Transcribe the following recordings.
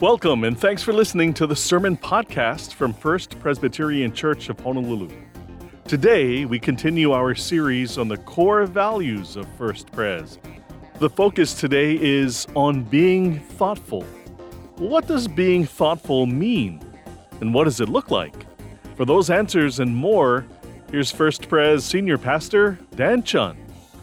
Welcome and thanks for listening to the Sermon Podcast from First Presbyterian Church of Honolulu. Today, we continue our series on the core values of First Pres. The focus today is on being thoughtful. What does being thoughtful mean? And what does it look like? For those answers and more, here's First Pres Senior Pastor Dan Chun.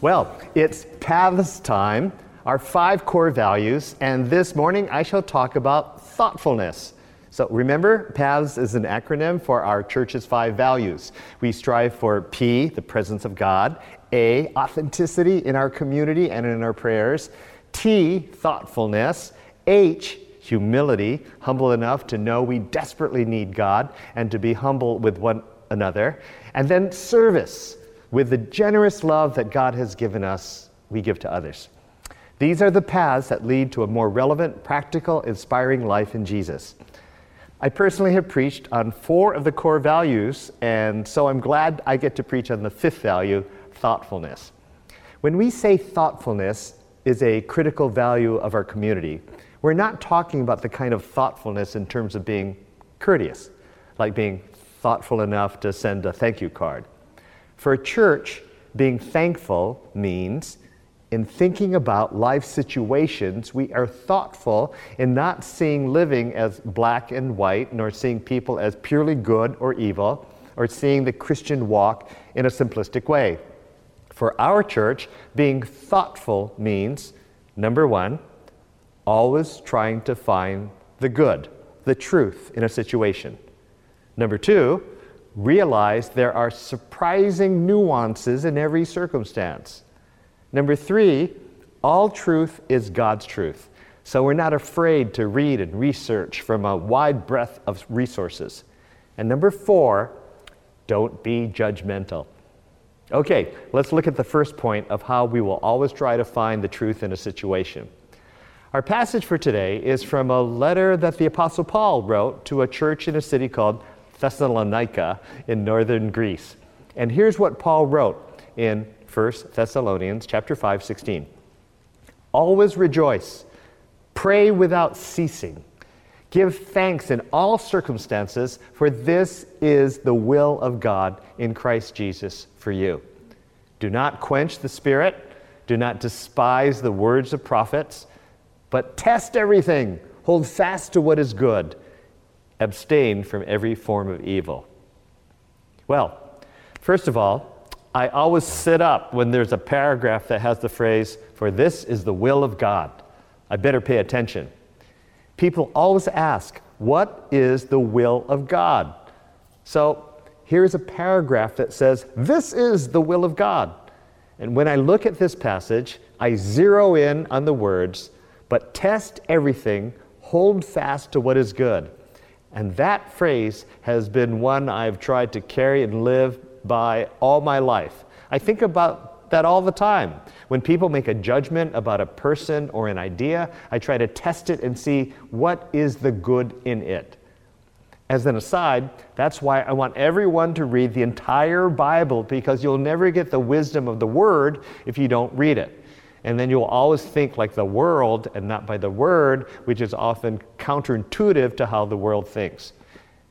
Well, it's Paths time our five core values, and this morning I shall talk about thoughtfulness. So remember, PATHS is an acronym for our church's five values. We strive for P, the presence of God, A, authenticity in our community and in our prayers, T, thoughtfulness, H, humility, humble enough to know we desperately need God and to be humble with one another, and then service, with the generous love that God has given us, we give to others. These are the paths that lead to a more relevant, practical, inspiring life in Jesus. I personally have preached on four of the core values, and so I'm glad I get to preach on the fifth value, thoughtfulness. When we say thoughtfulness is a critical value of our community, we're not talking about the kind of thoughtfulness in terms of being courteous, like being thoughtful enough to send a thank you card. For a church, being thankful means in thinking about life situations, we are thoughtful in not seeing living as black and white, nor seeing people as purely good or evil, or seeing the Christian walk in a simplistic way. For our church, being thoughtful means number one, always trying to find the good, the truth in a situation. Number two, realize there are surprising nuances in every circumstance. Number three, all truth is God's truth. So we're not afraid to read and research from a wide breadth of resources. And number four, don't be judgmental. Okay, let's look at the first point of how we will always try to find the truth in a situation. Our passage for today is from a letter that the Apostle Paul wrote to a church in a city called Thessalonica in northern Greece. And here's what Paul wrote in 1 Thessalonians chapter 5, 16. Always rejoice, pray without ceasing. Give thanks in all circumstances, for this is the will of God in Christ Jesus for you. Do not quench the Spirit, do not despise the words of prophets, but test everything, hold fast to what is good, abstain from every form of evil. Well, first of all, I always sit up when there's a paragraph that has the phrase, For this is the will of God. I better pay attention. People always ask, What is the will of God? So here's a paragraph that says, This is the will of God. And when I look at this passage, I zero in on the words, But test everything, hold fast to what is good. And that phrase has been one I've tried to carry and live by all my life. I think about that all the time. When people make a judgment about a person or an idea, I try to test it and see what is the good in it. As an aside, that's why I want everyone to read the entire Bible because you'll never get the wisdom of the Word if you don't read it. And then you'll always think like the world and not by the Word, which is often counterintuitive to how the world thinks.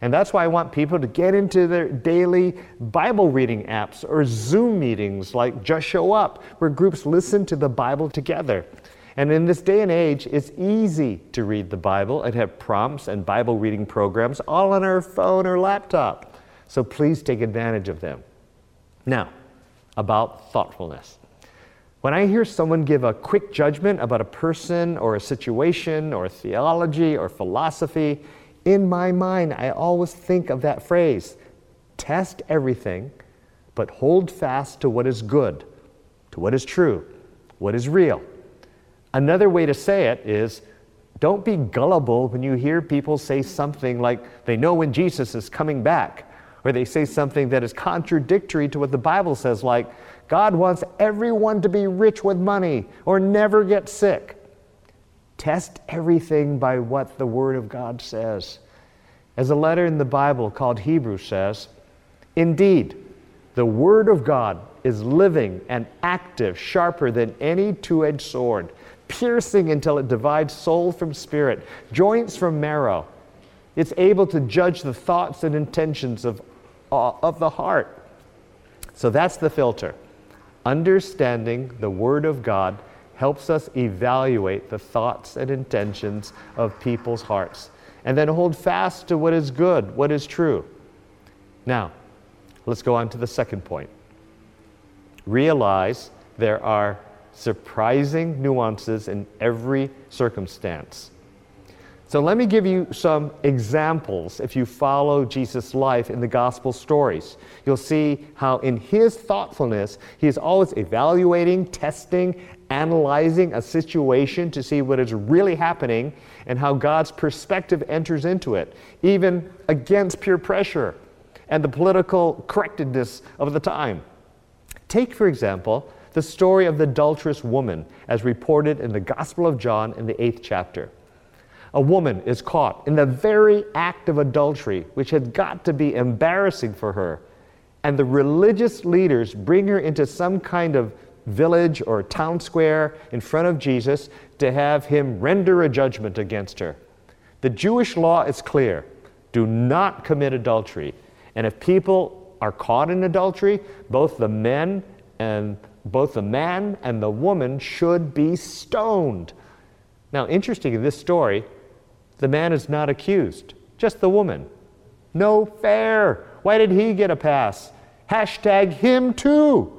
And that's why I want people to get into their daily Bible reading apps or Zoom meetings like Just Show Up, where groups listen to the Bible together. And in this day and age, it's easy to read the Bible and have prompts and Bible reading programs all on our phone or laptop. So please take advantage of them. Now, about thoughtfulness. When I hear someone give a quick judgment about a person or a situation or theology or philosophy, in my mind, I always think of that phrase test everything, but hold fast to what is good, to what is true, what is real. Another way to say it is don't be gullible when you hear people say something like they know when Jesus is coming back, or they say something that is contradictory to what the Bible says, like God wants everyone to be rich with money or never get sick. Test everything by what the Word of God says. As a letter in the Bible called Hebrews says, Indeed, the Word of God is living and active, sharper than any two edged sword, piercing until it divides soul from spirit, joints from marrow. It's able to judge the thoughts and intentions of, uh, of the heart. So that's the filter. Understanding the Word of God helps us evaluate the thoughts and intentions of people's hearts and then hold fast to what is good, what is true. Now, let's go on to the second point. Realize there are surprising nuances in every circumstance. So let me give you some examples if you follow Jesus' life in the gospel stories. You'll see how, in his thoughtfulness, he is always evaluating, testing, analyzing a situation to see what is really happening and how God's perspective enters into it, even against peer pressure and the political correctness of the time. Take, for example, the story of the adulterous woman as reported in the Gospel of John in the eighth chapter a woman is caught in the very act of adultery, which had got to be embarrassing for her. And the religious leaders bring her into some kind of village or town square in front of Jesus to have him render a judgment against her. The Jewish law is clear do not commit adultery. And if people are caught in adultery, both the men and both the man and the woman should be stoned. Now, interesting in this story, the man is not accused, just the woman. No fair. Why did he get a pass? Hashtag him too.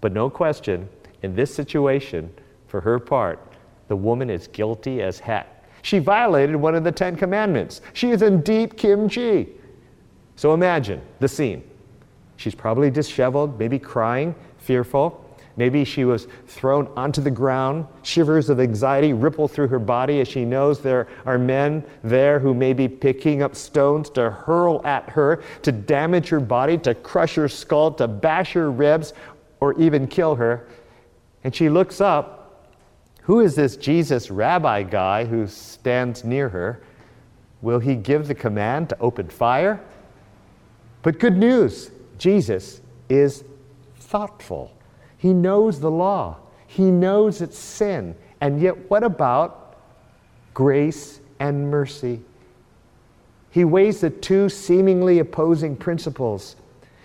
But no question, in this situation, for her part, the woman is guilty as heck. She violated one of the Ten Commandments. She is in deep kimchi. So imagine the scene. She's probably disheveled, maybe crying, fearful. Maybe she was thrown onto the ground. Shivers of anxiety ripple through her body as she knows there are men there who may be picking up stones to hurl at her, to damage her body, to crush her skull, to bash her ribs, or even kill her. And she looks up. Who is this Jesus rabbi guy who stands near her? Will he give the command to open fire? But good news Jesus is thoughtful. He knows the law, he knows it's sin. And yet, what about grace and mercy? He weighs the two seemingly opposing principles.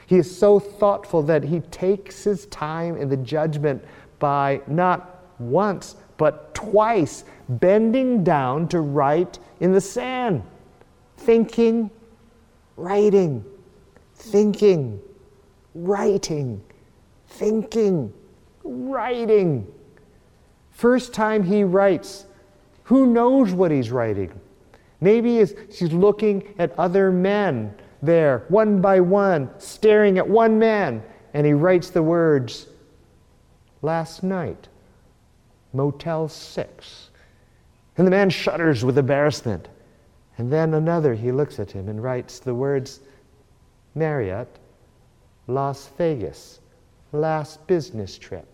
He is so thoughtful that he takes his time in the judgment by not once, but twice bending down to write in the sand, thinking, writing, thinking, writing thinking, writing. First time he writes, who knows what he's writing? Maybe he's looking at other men there, one by one, staring at one man, and he writes the words, Last night, Motel 6. And the man shudders with embarrassment. And then another, he looks at him and writes the words, Marriott, Las Vegas last business trip.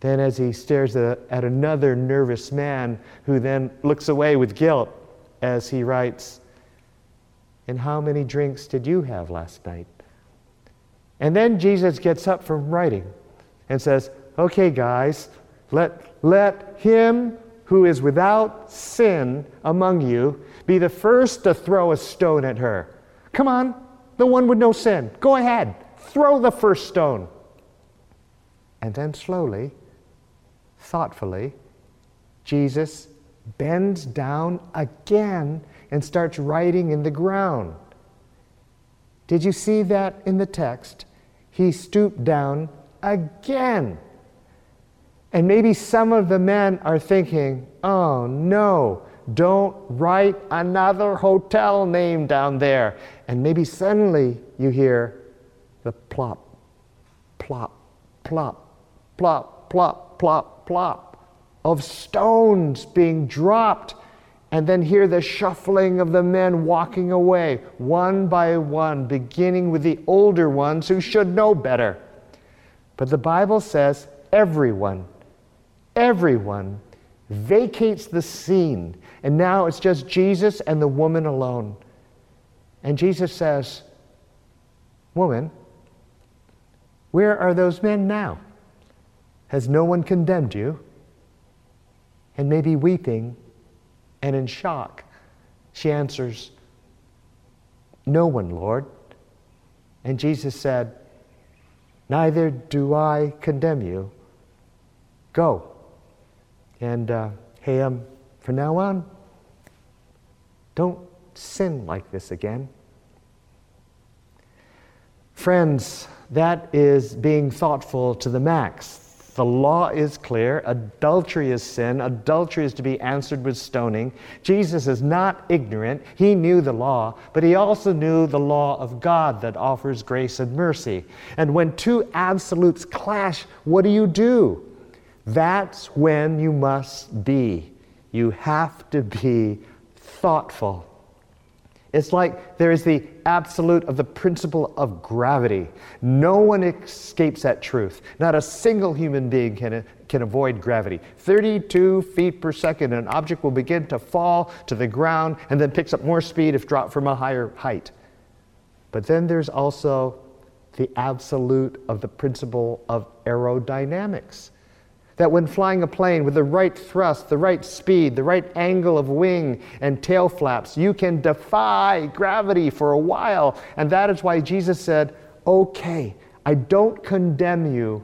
Then, as he stares at, at another nervous man who then looks away with guilt as he writes, And how many drinks did you have last night? And then Jesus gets up from writing and says, Okay, guys, let, let him who is without sin among you be the first to throw a stone at her. Come on, the one with no sin. Go ahead. Throw the first stone. And then slowly, thoughtfully, Jesus bends down again and starts writing in the ground. Did you see that in the text? He stooped down again. And maybe some of the men are thinking, oh no, don't write another hotel name down there. And maybe suddenly you hear, the plop, plop, plop, plop, plop, plop, plop of stones being dropped, and then hear the shuffling of the men walking away, one by one, beginning with the older ones who should know better. But the Bible says everyone, everyone vacates the scene, and now it's just Jesus and the woman alone. And Jesus says, Woman, where are those men now? Has no one condemned you? and maybe weeping and in shock, she answers, No one, Lord. And Jesus said, Neither do I condemn you. Go. And uh, hey, um, from now on, don't sin like this again. Friends, that is being thoughtful to the max. The law is clear. Adultery is sin. Adultery is to be answered with stoning. Jesus is not ignorant. He knew the law, but he also knew the law of God that offers grace and mercy. And when two absolutes clash, what do you do? That's when you must be. You have to be thoughtful. It's like there is the absolute of the principle of gravity. No one escapes that truth. Not a single human being can, can avoid gravity. 32 feet per second, an object will begin to fall to the ground and then picks up more speed if dropped from a higher height. But then there's also the absolute of the principle of aerodynamics that when flying a plane with the right thrust, the right speed, the right angle of wing and tail flaps, you can defy gravity for a while. And that is why Jesus said, Okay, I don't condemn you,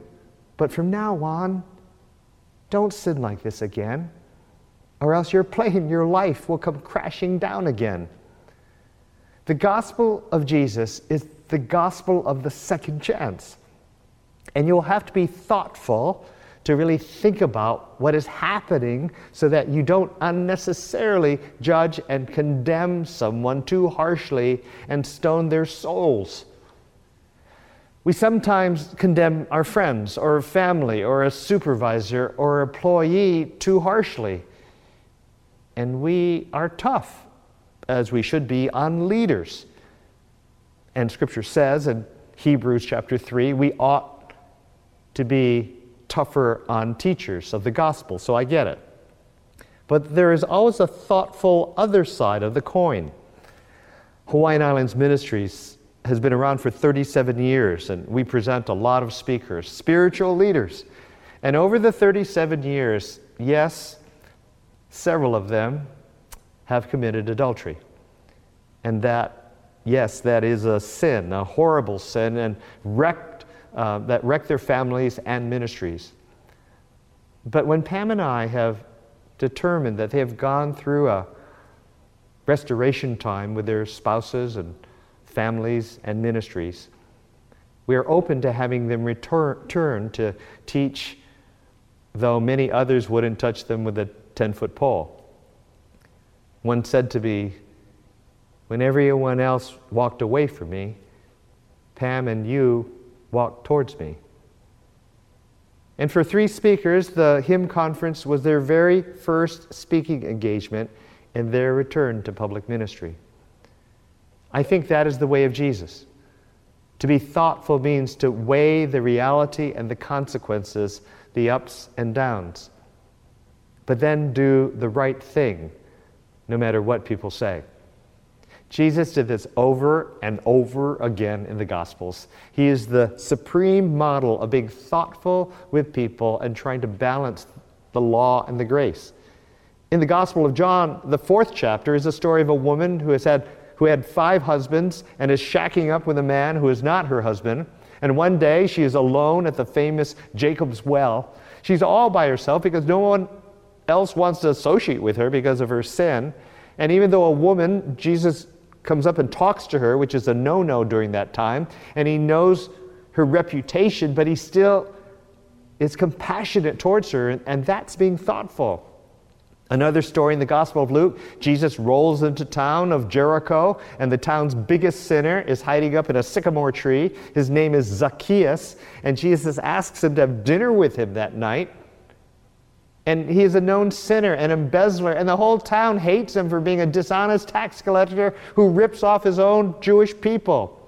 but from now on, don't sin like this again, or else your plane, your life will come crashing down again. The gospel of Jesus is the gospel of the second chance. And you'll have to be thoughtful to really think about what is happening so that you don't unnecessarily judge and condemn someone too harshly and stone their souls. We sometimes condemn our friends or family or a supervisor or employee too harshly. And we are tough, as we should be, on leaders. And Scripture says in Hebrews chapter 3 we ought to be tougher on teachers of the gospel, so I get it. But there is always a thoughtful other side of the coin. Hawaiian Islands Ministries has been around for 37 years, and we present a lot of speakers, spiritual leaders. And over the 37 years, yes, several of them have committed adultery. And that, yes, that is a sin, a horrible sin, and wrecked uh, that wreck their families and ministries. But when Pam and I have determined that they have gone through a restoration time with their spouses and families and ministries, we are open to having them return to teach, though many others wouldn't touch them with a 10 foot pole. One said to me, When everyone else walked away from me, Pam and you walked towards me. And for three speakers, the HIM conference was their very first speaking engagement and their return to public ministry. I think that is the way of Jesus. To be thoughtful means to weigh the reality and the consequences, the ups and downs, but then do the right thing, no matter what people say. Jesus did this over and over again in the Gospels. He is the supreme model of being thoughtful with people and trying to balance the law and the grace. In the Gospel of John, the fourth chapter is a story of a woman who has had who had five husbands and is shacking up with a man who is not her husband. And one day she is alone at the famous Jacob's well. She's all by herself because no one else wants to associate with her because of her sin. And even though a woman, Jesus comes up and talks to her, which is a no no during that time, and he knows her reputation, but he still is compassionate towards her, and that's being thoughtful. Another story in the Gospel of Luke Jesus rolls into town of Jericho, and the town's biggest sinner is hiding up in a sycamore tree. His name is Zacchaeus, and Jesus asks him to have dinner with him that night. And he is a known sinner, an embezzler, and the whole town hates him for being a dishonest tax collector who rips off his own Jewish people.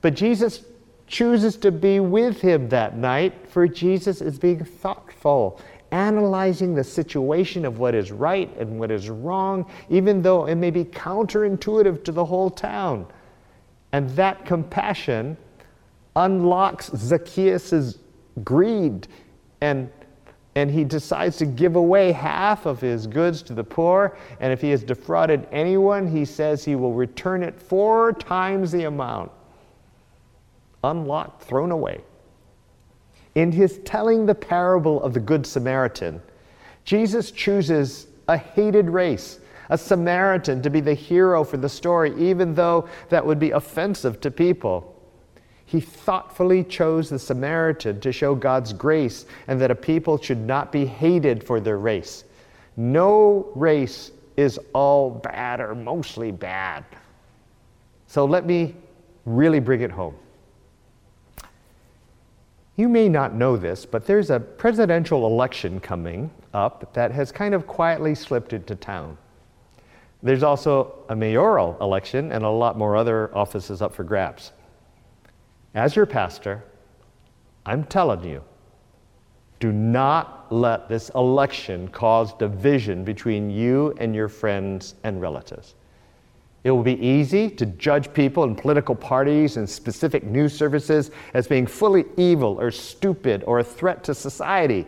But Jesus chooses to be with him that night, for Jesus is being thoughtful, analyzing the situation of what is right and what is wrong, even though it may be counterintuitive to the whole town. And that compassion unlocks Zacchaeus' greed and and he decides to give away half of his goods to the poor. And if he has defrauded anyone, he says he will return it four times the amount. Unlocked, thrown away. In his telling the parable of the Good Samaritan, Jesus chooses a hated race, a Samaritan, to be the hero for the story, even though that would be offensive to people. He thoughtfully chose the Samaritan to show God's grace and that a people should not be hated for their race. No race is all bad or mostly bad. So let me really bring it home. You may not know this, but there's a presidential election coming up that has kind of quietly slipped into town. There's also a mayoral election and a lot more other offices up for grabs. As your pastor, I'm telling you, do not let this election cause division between you and your friends and relatives. It will be easy to judge people and political parties and specific news services as being fully evil or stupid or a threat to society.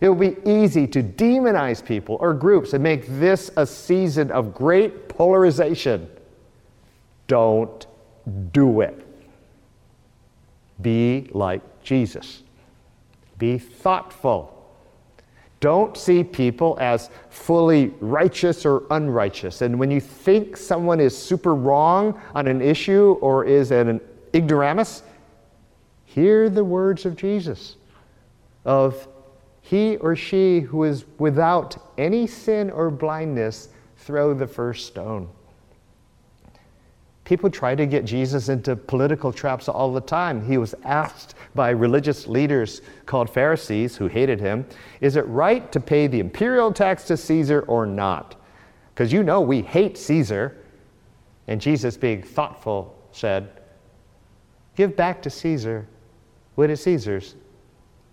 It will be easy to demonize people or groups and make this a season of great polarization. Don't do it. Be like Jesus. Be thoughtful. Don't see people as fully righteous or unrighteous. And when you think someone is super wrong on an issue or is an ignoramus, hear the words of Jesus of he or she who is without any sin or blindness, throw the first stone. People try to get Jesus into political traps all the time. He was asked by religious leaders called Pharisees who hated him, Is it right to pay the imperial tax to Caesar or not? Because you know we hate Caesar. And Jesus, being thoughtful, said, Give back to Caesar what is Caesar's,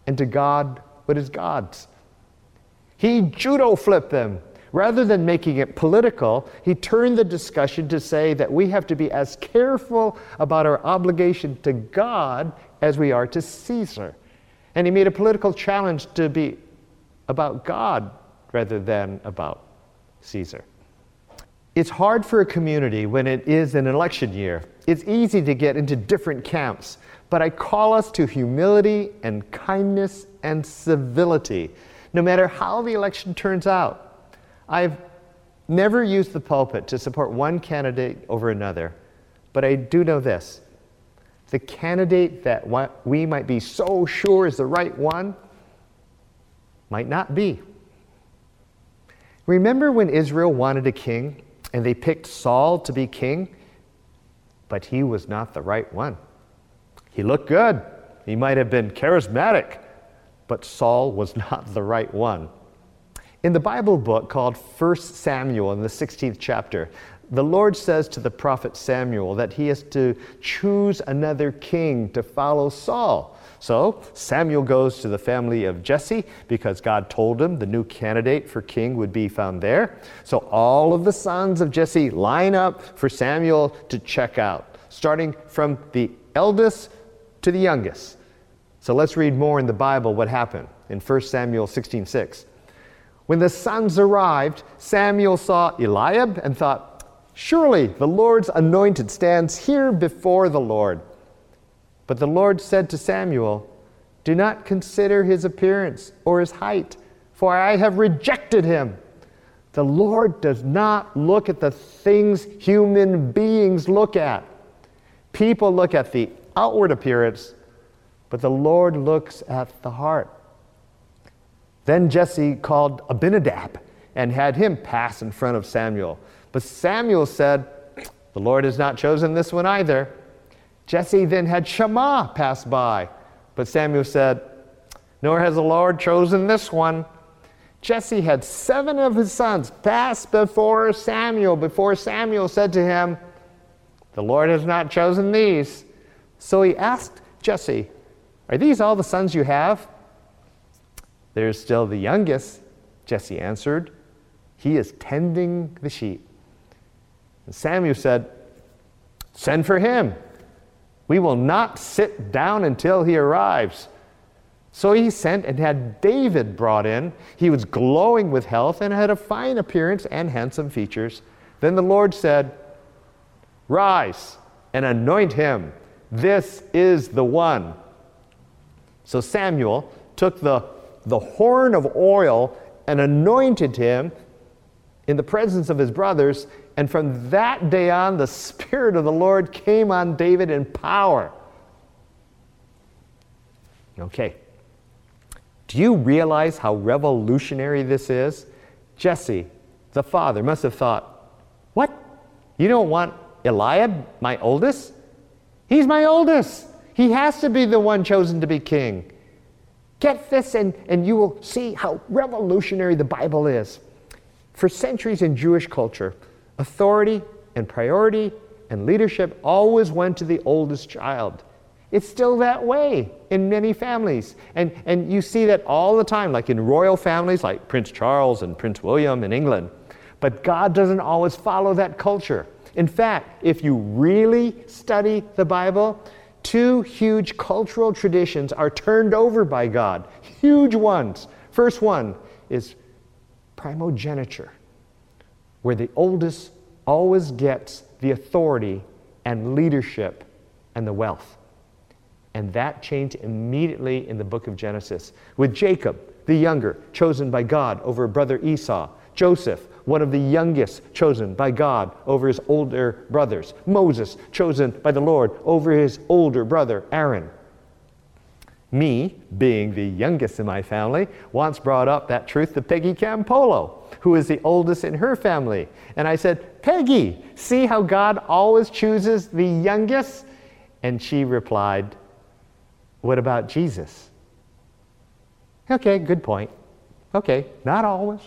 and to God what is God's. He judo flipped them. Rather than making it political, he turned the discussion to say that we have to be as careful about our obligation to God as we are to Caesar. And he made a political challenge to be about God rather than about Caesar. It's hard for a community when it is an election year. It's easy to get into different camps, but I call us to humility and kindness and civility, no matter how the election turns out. I've never used the pulpit to support one candidate over another, but I do know this the candidate that we might be so sure is the right one might not be. Remember when Israel wanted a king and they picked Saul to be king? But he was not the right one. He looked good, he might have been charismatic, but Saul was not the right one. In the Bible book called 1 Samuel, in the 16th chapter, the Lord says to the prophet Samuel that he has to choose another king to follow Saul. So Samuel goes to the family of Jesse because God told him the new candidate for king would be found there. So all of the sons of Jesse line up for Samuel to check out, starting from the eldest to the youngest. So let's read more in the Bible what happened in 1 Samuel 16 6. When the sons arrived, Samuel saw Eliab and thought, Surely the Lord's anointed stands here before the Lord. But the Lord said to Samuel, Do not consider his appearance or his height, for I have rejected him. The Lord does not look at the things human beings look at. People look at the outward appearance, but the Lord looks at the heart. Then Jesse called Abinadab and had him pass in front of Samuel. But Samuel said, The Lord has not chosen this one either. Jesse then had Shammah pass by. But Samuel said, Nor has the Lord chosen this one. Jesse had seven of his sons pass before Samuel, before Samuel said to him, The Lord has not chosen these. So he asked Jesse, Are these all the sons you have? There's still the youngest, Jesse answered. He is tending the sheep. And Samuel said, Send for him. We will not sit down until he arrives. So he sent and had David brought in. He was glowing with health and had a fine appearance and handsome features. Then the Lord said, Rise and anoint him. This is the one. So Samuel took the, the horn of oil and anointed him in the presence of his brothers. And from that day on, the Spirit of the Lord came on David in power. Okay. Do you realize how revolutionary this is? Jesse, the father, must have thought, What? You don't want Eliab, my oldest? He's my oldest. He has to be the one chosen to be king. Get this, and, and you will see how revolutionary the Bible is. For centuries in Jewish culture, authority and priority and leadership always went to the oldest child. It's still that way in many families. And, and you see that all the time, like in royal families like Prince Charles and Prince William in England. But God doesn't always follow that culture. In fact, if you really study the Bible, two huge cultural traditions are turned over by God. Huge ones. First one is primogeniture, where the oldest always gets the authority and leadership and the wealth. And that changed immediately in the book of Genesis with Jacob, the younger, chosen by God over brother Esau, Joseph, one of the youngest chosen by God over his older brothers, Moses, chosen by the Lord over his older brother Aaron. Me, being the youngest in my family, once brought up that truth to Peggy Campolo, who is the oldest in her family. And I said, Peggy, see how God always chooses the youngest? And she replied, What about Jesus? Okay, good point. Okay, not always.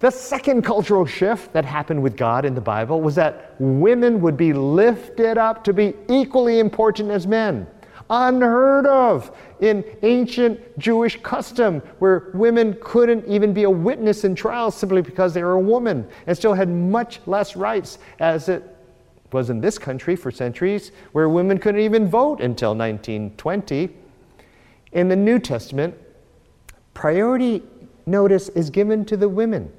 The second cultural shift that happened with God in the Bible was that women would be lifted up to be equally important as men. Unheard of in ancient Jewish custom, where women couldn't even be a witness in trials simply because they were a woman and still had much less rights as it was in this country for centuries, where women couldn't even vote until 1920. In the New Testament, priority notice is given to the women.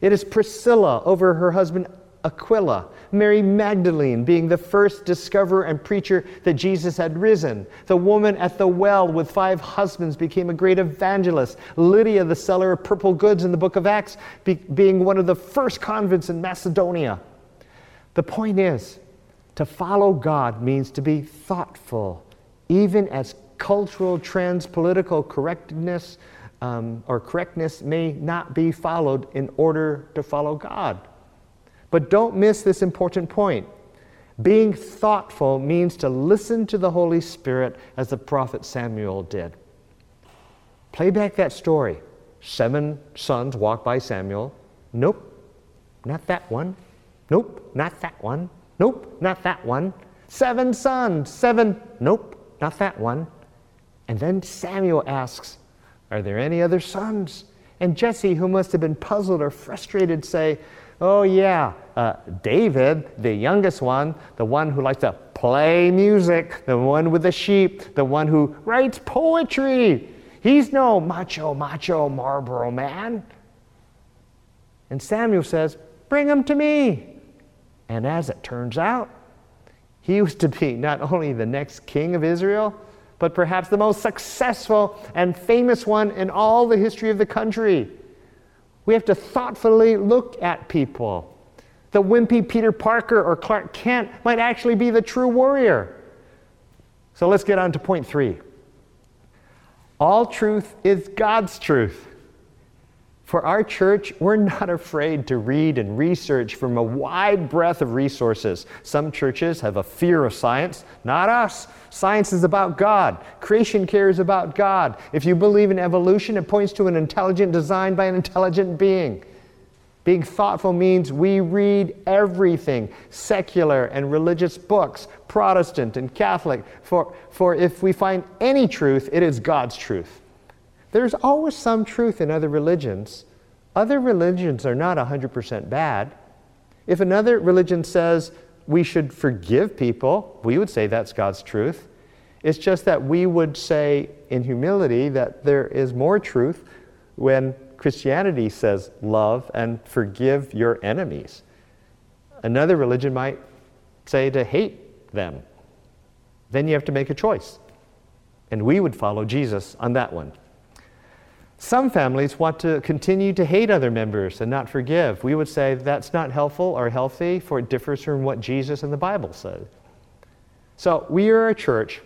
It is Priscilla over her husband Aquila, Mary Magdalene being the first discoverer and preacher that Jesus had risen. The woman at the well with five husbands became a great evangelist. Lydia, the seller of purple goods in the book of Acts, be, being one of the first converts in Macedonia. The point is, to follow God means to be thoughtful, even as cultural trends, political correctness, um, or correctness may not be followed in order to follow God. But don't miss this important point. Being thoughtful means to listen to the Holy Spirit as the prophet Samuel did. Play back that story. Seven sons walk by Samuel. Nope, not that one. Nope, not that one. Nope, not that one. Seven sons, seven. Nope, not that one. And then Samuel asks, are there any other sons? And Jesse, who must have been puzzled or frustrated, say, Oh, yeah, uh, David, the youngest one, the one who likes to play music, the one with the sheep, the one who writes poetry. He's no macho, macho Marlboro man. And Samuel says, Bring him to me. And as it turns out, he was to be not only the next king of Israel, but perhaps the most successful and famous one in all the history of the country. We have to thoughtfully look at people. The wimpy Peter Parker or Clark Kent might actually be the true warrior. So let's get on to point three. All truth is God's truth. For our church, we're not afraid to read and research from a wide breadth of resources. Some churches have a fear of science, not us. Science is about God. Creation care is about God. If you believe in evolution, it points to an intelligent design by an intelligent being. Being thoughtful means we read everything secular and religious books, Protestant and Catholic. For, for if we find any truth, it is God's truth. There's always some truth in other religions. Other religions are not 100% bad. If another religion says we should forgive people, we would say that's God's truth. It's just that we would say in humility that there is more truth when Christianity says love and forgive your enemies. Another religion might say to hate them. Then you have to make a choice. And we would follow Jesus on that one. Some families want to continue to hate other members and not forgive. We would say that's not helpful or healthy, for it differs from what Jesus and the Bible said. So, we are a church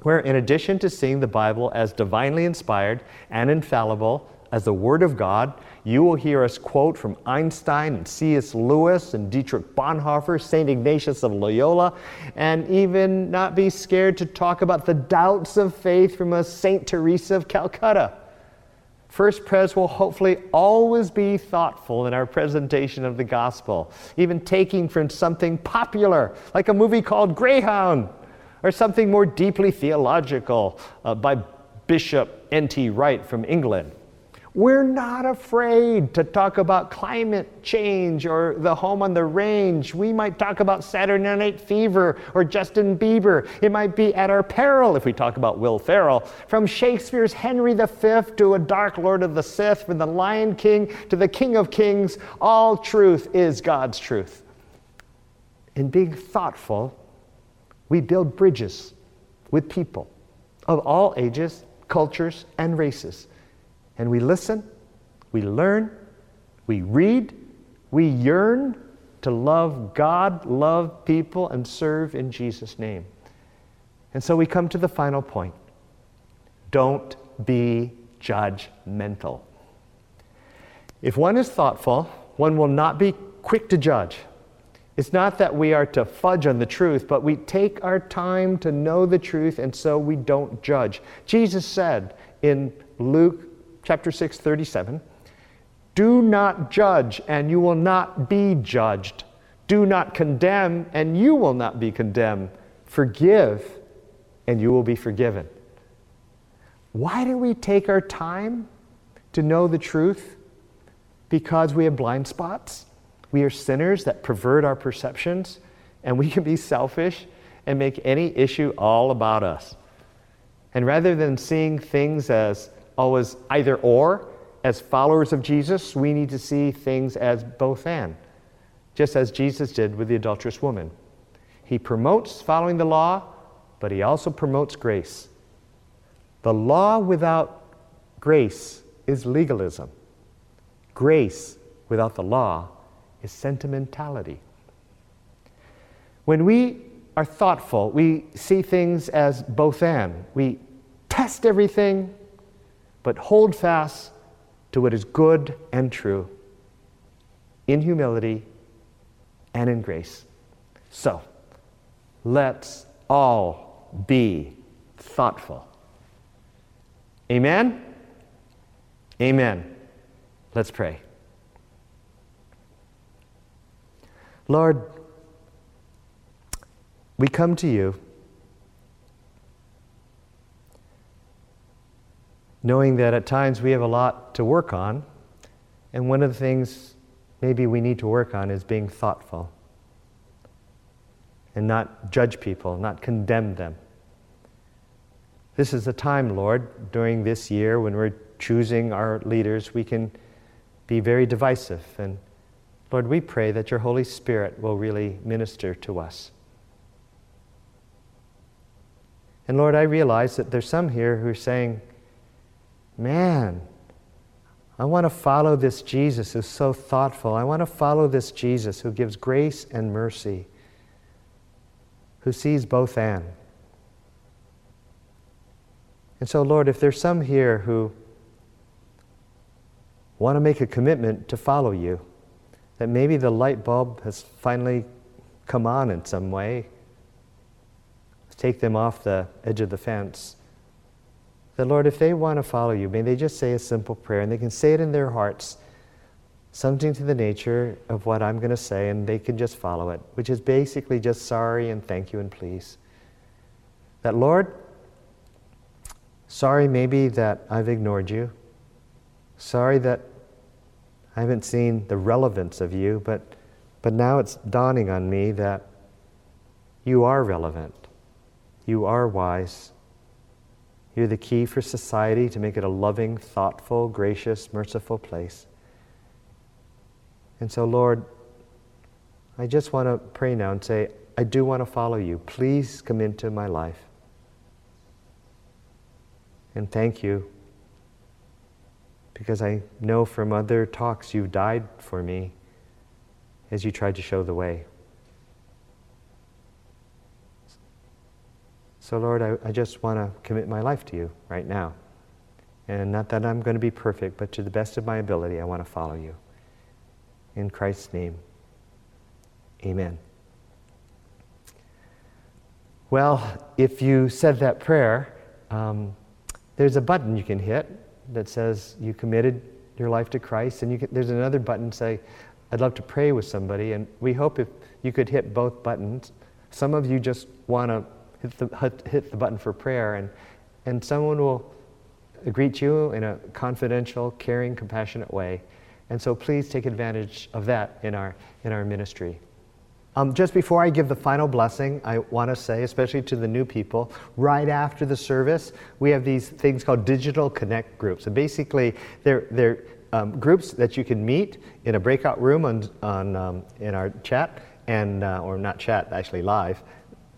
where, in addition to seeing the Bible as divinely inspired and infallible, as the Word of God, you will hear us quote from Einstein and C.S. Lewis and Dietrich Bonhoeffer, St. Ignatius of Loyola, and even not be scared to talk about the doubts of faith from a St. Teresa of Calcutta. First Pres will hopefully always be thoughtful in our presentation of the gospel, even taking from something popular, like a movie called Greyhound, or something more deeply theological uh, by Bishop N.T. Wright from England. We're not afraid to talk about climate change or the home on the range. We might talk about Saturday Night Fever or Justin Bieber. It might be at our peril if we talk about Will Ferrell. From Shakespeare's Henry V to a Dark Lord of the Sith, from the Lion King to the King of Kings, all truth is God's truth. In being thoughtful, we build bridges with people of all ages, cultures, and races and we listen, we learn, we read, we yearn to love God, love people, and serve in Jesus' name. And so we come to the final point don't be judgmental. If one is thoughtful, one will not be quick to judge. It's not that we are to fudge on the truth, but we take our time to know the truth, and so we don't judge. Jesus said in Luke chapter 6, 37. Do not judge, and you will not be judged. Do not condemn, and you will not be condemned. Forgive, and you will be forgiven. Why do we take our time to know the truth? Because we have blind spots. We are sinners that pervert our perceptions, and we can be selfish and make any issue all about us. And rather than seeing things as always either or. As followers of Jesus, we need to see things as both and, just as Jesus did with the adulterous woman. He promotes following the law, but he also promotes grace. The law without grace is legalism. Grace without the law is sentimentality. When we are thoughtful, we see things as both and. We test everything but hold fast to what is good and true in humility and in grace. So, let's all be thoughtful. Amen? Amen. Let's pray. Lord, we come to you knowing that at times we have a lot to work on. And one of the things maybe we need to work on is being thoughtful and not judge people, not condemn them. This is a time, Lord, during this year when we're choosing our leaders, we can be very divisive. And Lord, we pray that your Holy Spirit will really minister to us. And Lord, I realize that there's some here who are saying, man, I want to follow this Jesus who's so thoughtful. I want to follow this Jesus who gives grace and mercy, who sees both and. And so, Lord, if there's some here who want to make a commitment to follow you, that maybe the light bulb has finally come on in some way, take them off the edge of the fence that, Lord, if they want to follow you, may they just say a simple prayer and they can say it in their hearts, something to the nature of what I'm going to say, and they can just follow it, which is basically just sorry and thank you and please. That, Lord, sorry maybe that I've ignored you. Sorry that I haven't seen the relevance of you, but, but now it's dawning on me that you are relevant. You are wise. You're the key for society to make it a loving, thoughtful, gracious, merciful place. And so, Lord, I just want to pray now and say, I do want to follow you. Please come into my life. And thank you because I know from other talks you've died for me as you tried to show the way. So, Lord, I, I just want to commit my life to you right now. And not that I'm going to be perfect, but to the best of my ability, I want to follow you. In Christ's name, amen. Well, if you said that prayer, um, there's a button you can hit that says you committed your life to Christ, and can, there's another button say, I'd love to pray with somebody, and we hope if you could hit both buttons. Some of you just want to hit the, hit the button for prayer, and, and someone will greet you in a confidential, caring, compassionate way. And so please take advantage of that in our, in our ministry. Um, just before I give the final blessing, I want to say, especially to the new people, right after the service, we have these things called digital connect groups. And basically, they're, they're um, groups that you can meet in a breakout room on, on, um, in our chat, and, uh, or not chat, actually live.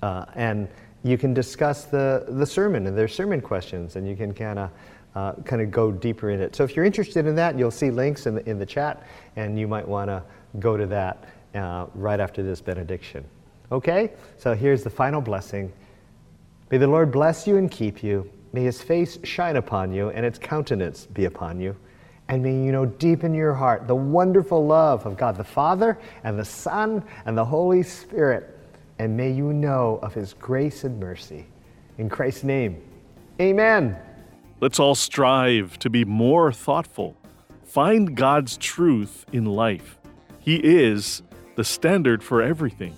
Uh, and you can discuss the, the sermon and their sermon questions, and you can kind of uh, kind of go deeper in it. So if you're interested in that, you'll see links in the, in the chat, and you might want to go to that uh, right after this benediction. Okay? So here's the final blessing. May the Lord bless you and keep you. May his face shine upon you and its countenance be upon you. And may you know deep in your heart the wonderful love of God the Father and the Son and the Holy Spirit. And may you know of his grace and mercy. In Christ's name, amen. Let's all strive to be more thoughtful. Find God's truth in life. He is the standard for everything.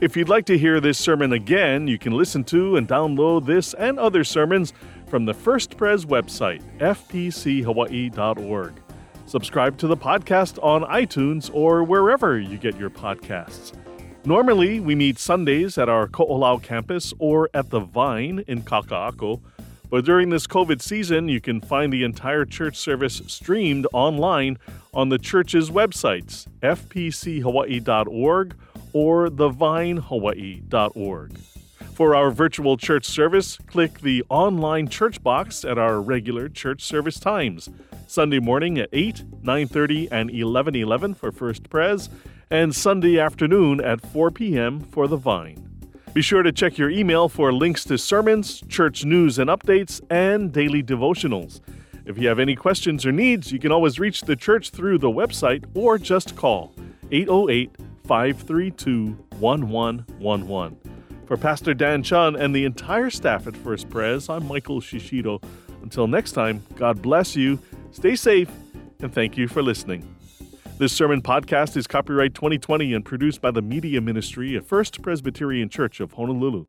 If you'd like to hear this sermon again, you can listen to and download this and other sermons from the First Pres website, fpchawaii.org. Subscribe to the podcast on iTunes or wherever you get your podcasts. Normally, we meet Sundays at our Ko'olau campus or at the Vine in Kaka'ako. But during this COVID season, you can find the entire church service streamed online on the church's websites, fpchawaii.org or thevinehawaii.org. For our virtual church service, click the online church box at our regular church service times. Sunday morning at 8, 9:30 and 11:11 for First Pres, and Sunday afternoon at 4 p.m. for the Vine. Be sure to check your email for links to sermons, church news and updates, and daily devotionals. If you have any questions or needs, you can always reach the church through the website or just call 808 532 1111. For Pastor Dan Chun and the entire staff at First Pres, I'm Michael Shishido. Until next time, God bless you, stay safe, and thank you for listening. This sermon podcast is copyright 2020 and produced by the Media Ministry at First Presbyterian Church of Honolulu.